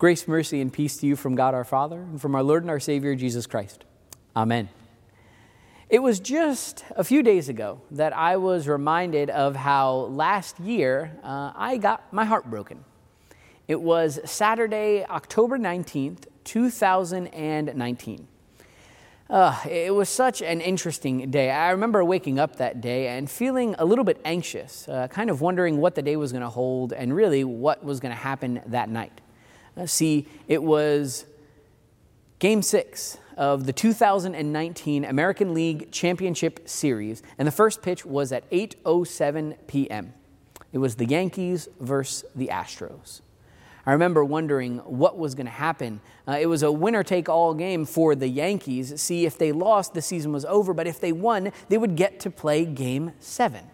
Grace, mercy, and peace to you from God our Father and from our Lord and our Savior, Jesus Christ. Amen. It was just a few days ago that I was reminded of how last year uh, I got my heart broken. It was Saturday, October 19th, 2019. Uh, it was such an interesting day. I remember waking up that day and feeling a little bit anxious, uh, kind of wondering what the day was going to hold and really what was going to happen that night. Uh, see, it was game six of the 2019 American League Championship Series, and the first pitch was at 8:07 p.m. It was the Yankees versus the Astros. I remember wondering what was going to happen. Uh, it was a winner take all game for the Yankees. See, if they lost, the season was over, but if they won, they would get to play game seven.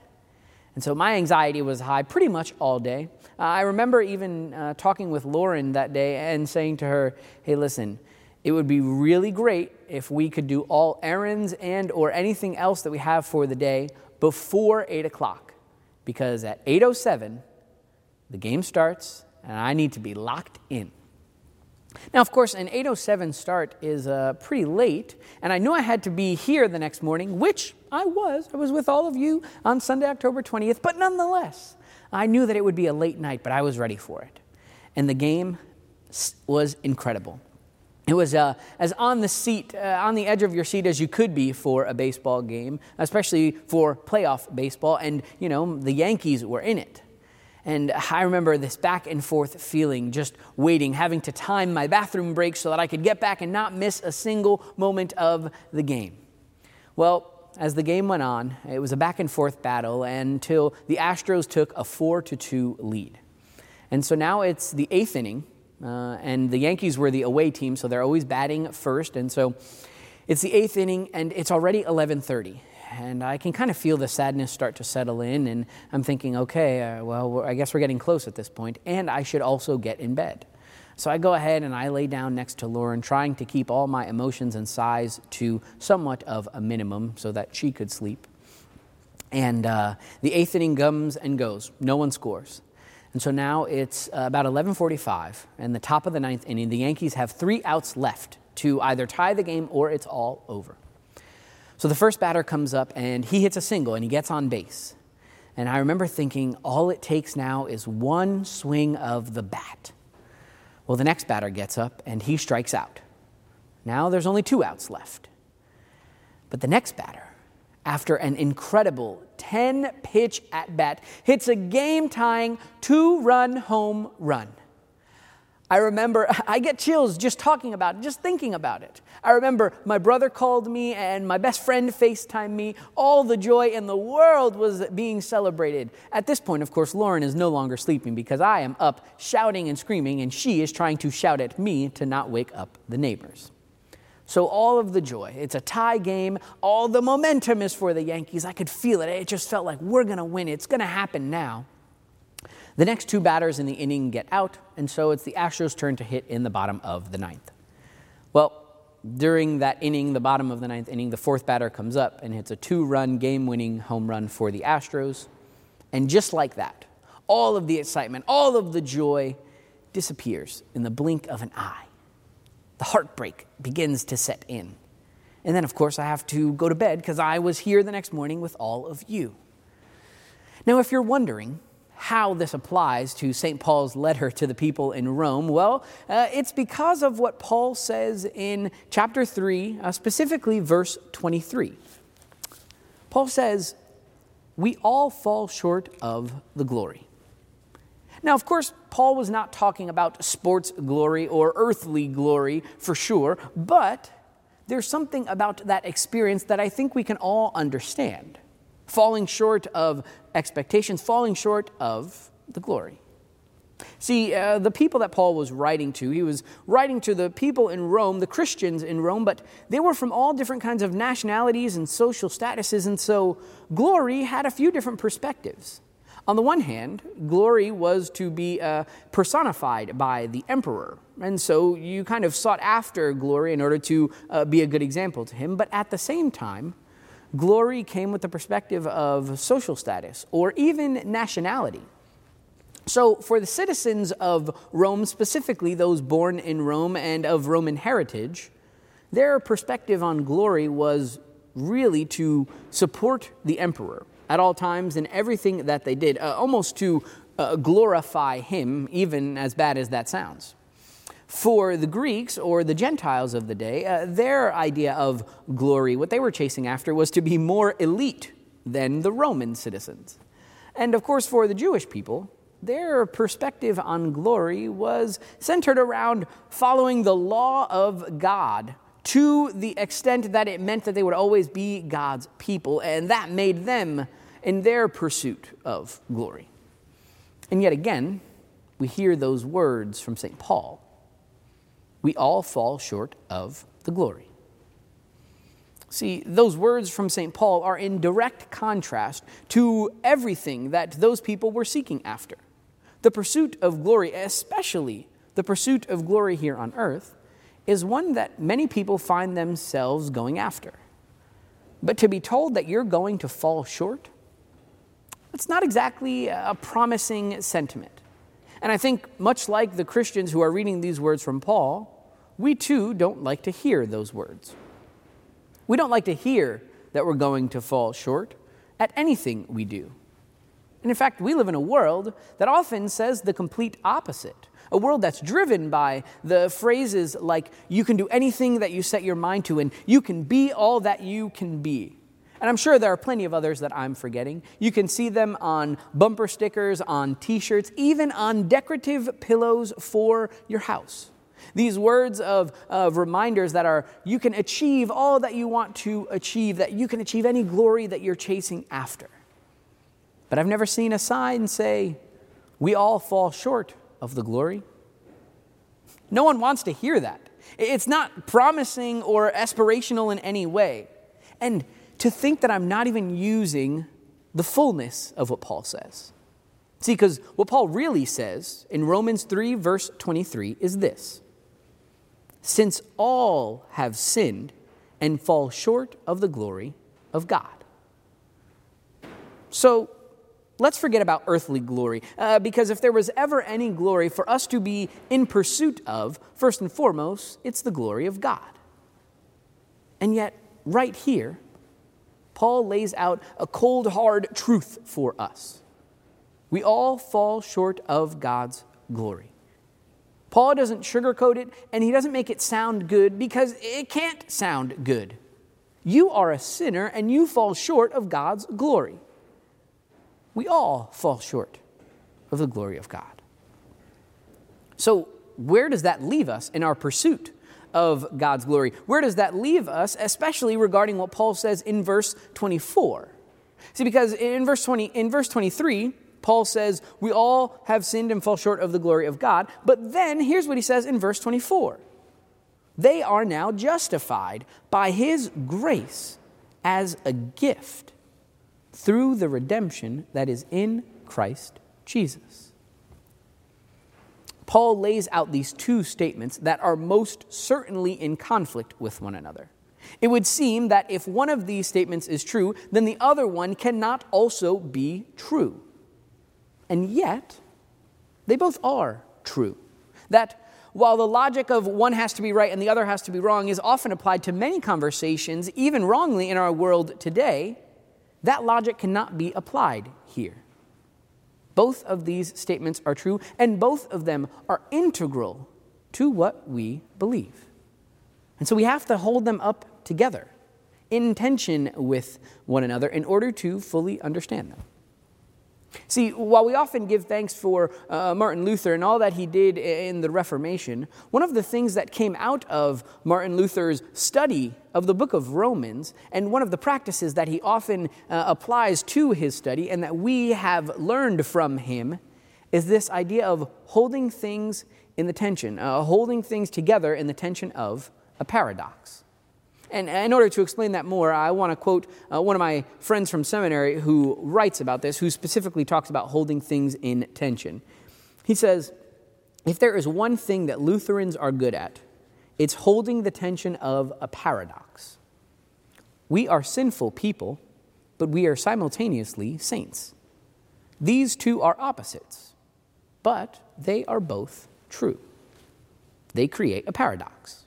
And so my anxiety was high pretty much all day. Uh, I remember even uh, talking with Lauren that day and saying to her, hey, listen, it would be really great if we could do all errands and or anything else that we have for the day before 8 o'clock because at 8.07 the game starts and I need to be locked in. Now, of course, an 8:07 start is uh, pretty late, and I knew I had to be here the next morning, which I was. I was with all of you on Sunday, October 20th, but nonetheless, I knew that it would be a late night, but I was ready for it. And the game was incredible. It was uh, as on the seat, uh, on the edge of your seat as you could be for a baseball game, especially for playoff baseball. And, you know, the Yankees were in it. And I remember this back and forth feeling, just waiting, having to time my bathroom break so that I could get back and not miss a single moment of the game. Well, as the game went on, it was a back and forth battle until the Astros took a 4 to 2 lead. And so now it's the eighth inning, uh, and the Yankees were the away team, so they're always batting first. And so it's the eighth inning, and it's already 11:30 and I can kind of feel the sadness start to settle in. And I'm thinking, okay, uh, well, I guess we're getting close at this point, and I should also get in bed. So I go ahead and I lay down next to Lauren, trying to keep all my emotions and sighs to somewhat of a minimum so that she could sleep. And uh, the eighth inning comes and goes. No one scores. And so now it's uh, about 11:45, and the top of the ninth inning. The Yankees have three outs left to either tie the game or it's all over. So the first batter comes up and he hits a single and he gets on base. And I remember thinking, all it takes now is one swing of the bat. Well, the next batter gets up and he strikes out. Now there's only two outs left. But the next batter, after an incredible 10 pitch at bat, hits a game tying two run home run. I remember, I get chills just talking about it, just thinking about it. I remember my brother called me and my best friend FaceTimed me. All the joy in the world was being celebrated. At this point, of course, Lauren is no longer sleeping because I am up shouting and screaming, and she is trying to shout at me to not wake up the neighbors. So, all of the joy, it's a tie game. All the momentum is for the Yankees. I could feel it. It just felt like we're going to win. It's going to happen now. The next two batters in the inning get out, and so it's the Astros' turn to hit in the bottom of the ninth. Well, during that inning, the bottom of the ninth inning, the fourth batter comes up and hits a two run game winning home run for the Astros. And just like that, all of the excitement, all of the joy disappears in the blink of an eye. The heartbreak begins to set in. And then, of course, I have to go to bed because I was here the next morning with all of you. Now, if you're wondering, how this applies to St. Paul's letter to the people in Rome? Well, uh, it's because of what Paul says in chapter 3, uh, specifically verse 23. Paul says, We all fall short of the glory. Now, of course, Paul was not talking about sports glory or earthly glory for sure, but there's something about that experience that I think we can all understand falling short of expectations, falling short of the glory. See, uh, the people that Paul was writing to, he was writing to the people in Rome, the Christians in Rome, but they were from all different kinds of nationalities and social statuses, and so glory had a few different perspectives. On the one hand, glory was to be uh, personified by the emperor, and so you kind of sought after glory in order to uh, be a good example to him, but at the same time, Glory came with the perspective of social status or even nationality. So, for the citizens of Rome, specifically those born in Rome and of Roman heritage, their perspective on glory was really to support the emperor at all times in everything that they did, uh, almost to uh, glorify him, even as bad as that sounds. For the Greeks or the Gentiles of the day, uh, their idea of glory, what they were chasing after, was to be more elite than the Roman citizens. And of course, for the Jewish people, their perspective on glory was centered around following the law of God to the extent that it meant that they would always be God's people, and that made them in their pursuit of glory. And yet again, we hear those words from St. Paul we all fall short of the glory. See, those words from St. Paul are in direct contrast to everything that those people were seeking after. The pursuit of glory, especially the pursuit of glory here on earth, is one that many people find themselves going after. But to be told that you're going to fall short, that's not exactly a promising sentiment. And I think, much like the Christians who are reading these words from Paul, we too don't like to hear those words. We don't like to hear that we're going to fall short at anything we do. And in fact, we live in a world that often says the complete opposite. A world that's driven by the phrases like, you can do anything that you set your mind to, and you can be all that you can be. And I'm sure there are plenty of others that I'm forgetting. You can see them on bumper stickers, on t shirts, even on decorative pillows for your house. These words of, of reminders that are, you can achieve all that you want to achieve, that you can achieve any glory that you're chasing after. But I've never seen a sign say, we all fall short of the glory. No one wants to hear that. It's not promising or aspirational in any way. And to think that I'm not even using the fullness of what Paul says. See, because what Paul really says in Romans 3, verse 23, is this since all have sinned and fall short of the glory of God. So let's forget about earthly glory, uh, because if there was ever any glory for us to be in pursuit of, first and foremost, it's the glory of God. And yet, right here, Paul lays out a cold, hard truth for us. We all fall short of God's glory. Paul doesn't sugarcoat it and he doesn't make it sound good because it can't sound good. You are a sinner and you fall short of God's glory. We all fall short of the glory of God. So, where does that leave us in our pursuit of God's glory? Where does that leave us, especially regarding what Paul says in verse 24? See, because in verse 20, in verse 23, Paul says, We all have sinned and fall short of the glory of God. But then here's what he says in verse 24 They are now justified by his grace as a gift through the redemption that is in Christ Jesus. Paul lays out these two statements that are most certainly in conflict with one another. It would seem that if one of these statements is true, then the other one cannot also be true. And yet, they both are true. That while the logic of one has to be right and the other has to be wrong is often applied to many conversations, even wrongly in our world today, that logic cannot be applied here. Both of these statements are true, and both of them are integral to what we believe. And so we have to hold them up together in tension with one another in order to fully understand them. See, while we often give thanks for uh, Martin Luther and all that he did in the Reformation, one of the things that came out of Martin Luther's study of the book of Romans, and one of the practices that he often uh, applies to his study and that we have learned from him, is this idea of holding things in the tension, uh, holding things together in the tension of a paradox. And in order to explain that more, I want to quote uh, one of my friends from seminary who writes about this, who specifically talks about holding things in tension. He says, If there is one thing that Lutherans are good at, it's holding the tension of a paradox. We are sinful people, but we are simultaneously saints. These two are opposites. but they are both true. They create a paradox.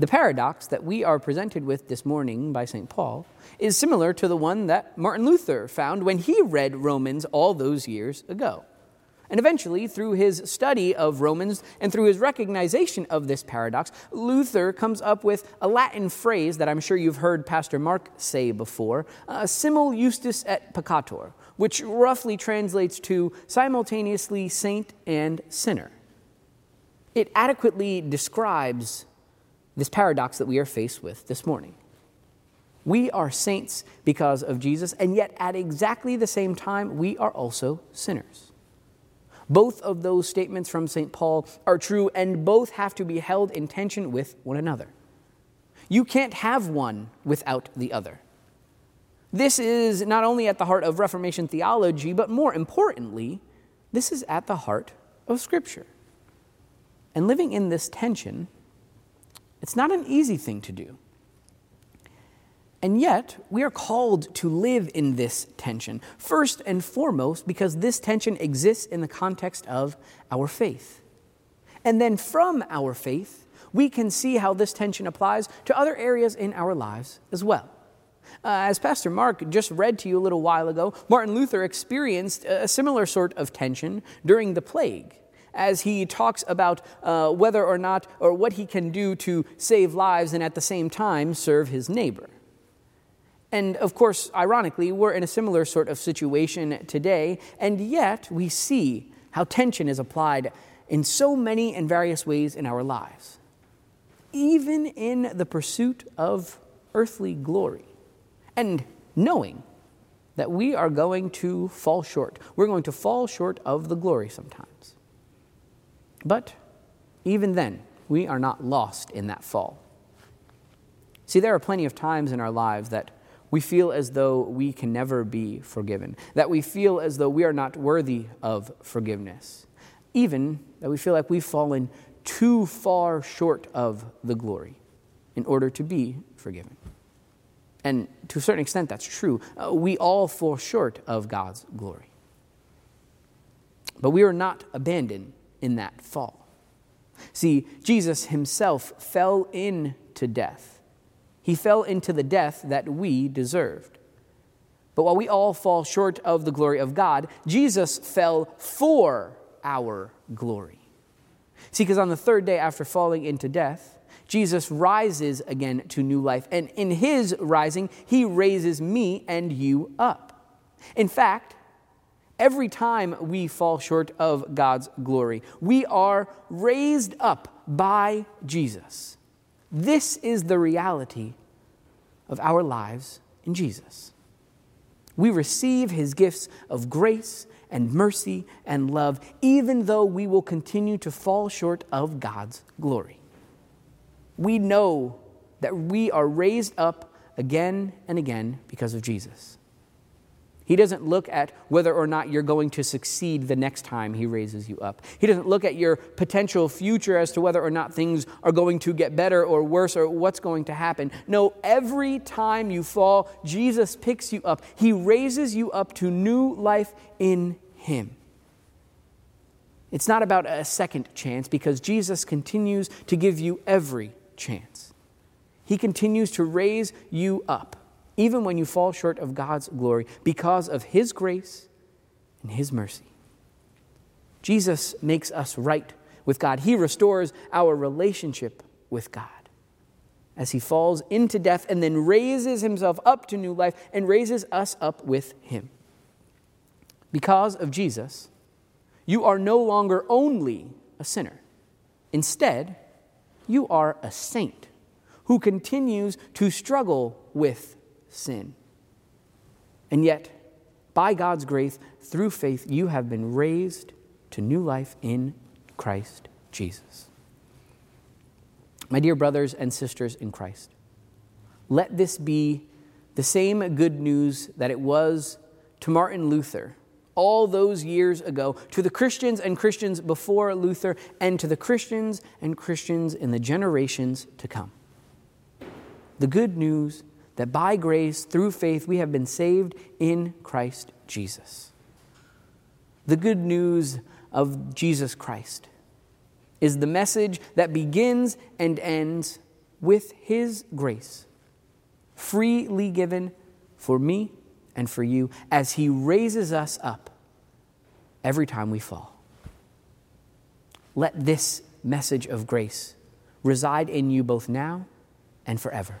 The paradox that we are presented with this morning by St. Paul is similar to the one that Martin Luther found when he read Romans all those years ago. And eventually, through his study of Romans and through his recognition of this paradox, Luther comes up with a Latin phrase that I'm sure you've heard Pastor Mark say before uh, simul justus et peccator, which roughly translates to simultaneously saint and sinner. It adequately describes this paradox that we are faced with this morning. We are saints because of Jesus, and yet at exactly the same time, we are also sinners. Both of those statements from St. Paul are true, and both have to be held in tension with one another. You can't have one without the other. This is not only at the heart of Reformation theology, but more importantly, this is at the heart of Scripture. And living in this tension, it's not an easy thing to do. And yet, we are called to live in this tension, first and foremost because this tension exists in the context of our faith. And then from our faith, we can see how this tension applies to other areas in our lives as well. Uh, as Pastor Mark just read to you a little while ago, Martin Luther experienced a similar sort of tension during the plague as he talks about uh, whether or not or what he can do to save lives and at the same time serve his neighbor. And of course, ironically, we're in a similar sort of situation today, and yet we see how tension is applied in so many and various ways in our lives, even in the pursuit of earthly glory, and knowing that we are going to fall short. We're going to fall short of the glory sometimes. But even then, we are not lost in that fall. See, there are plenty of times in our lives that we feel as though we can never be forgiven, that we feel as though we are not worthy of forgiveness, even that we feel like we've fallen too far short of the glory in order to be forgiven. And to a certain extent, that's true. Uh, we all fall short of God's glory. But we are not abandoned in that fall. See, Jesus himself fell into death he fell into the death that we deserved. But while we all fall short of the glory of God, Jesus fell for our glory. See, because on the third day after falling into death, Jesus rises again to new life. And in his rising, he raises me and you up. In fact, every time we fall short of God's glory, we are raised up by Jesus. This is the reality of our lives in Jesus. We receive his gifts of grace and mercy and love, even though we will continue to fall short of God's glory. We know that we are raised up again and again because of Jesus. He doesn't look at whether or not you're going to succeed the next time He raises you up. He doesn't look at your potential future as to whether or not things are going to get better or worse or what's going to happen. No, every time you fall, Jesus picks you up. He raises you up to new life in Him. It's not about a second chance because Jesus continues to give you every chance. He continues to raise you up even when you fall short of God's glory, because of His grace and His mercy. Jesus makes us right with God. He restores our relationship with God as He falls into death and then raises Himself up to new life and raises us up with Him. Because of Jesus, you are no longer only a sinner. Instead, you are a saint who continues to struggle with sin. And yet, by God's grace, through faith, you have been raised to new life in Christ Jesus. My dear brothers and sisters in Christ, let this be the same good news that it was to Martin Luther all those years ago, to the Christians and Christians before Luther, and to the Christians and Christians in the generations to come. The good news that by grace, through faith, we have been saved in Christ Jesus. The good news of Jesus Christ is the message that begins and ends with His grace, freely given for me and for you as He raises us up every time we fall. Let this message of grace reside in you both now and forever.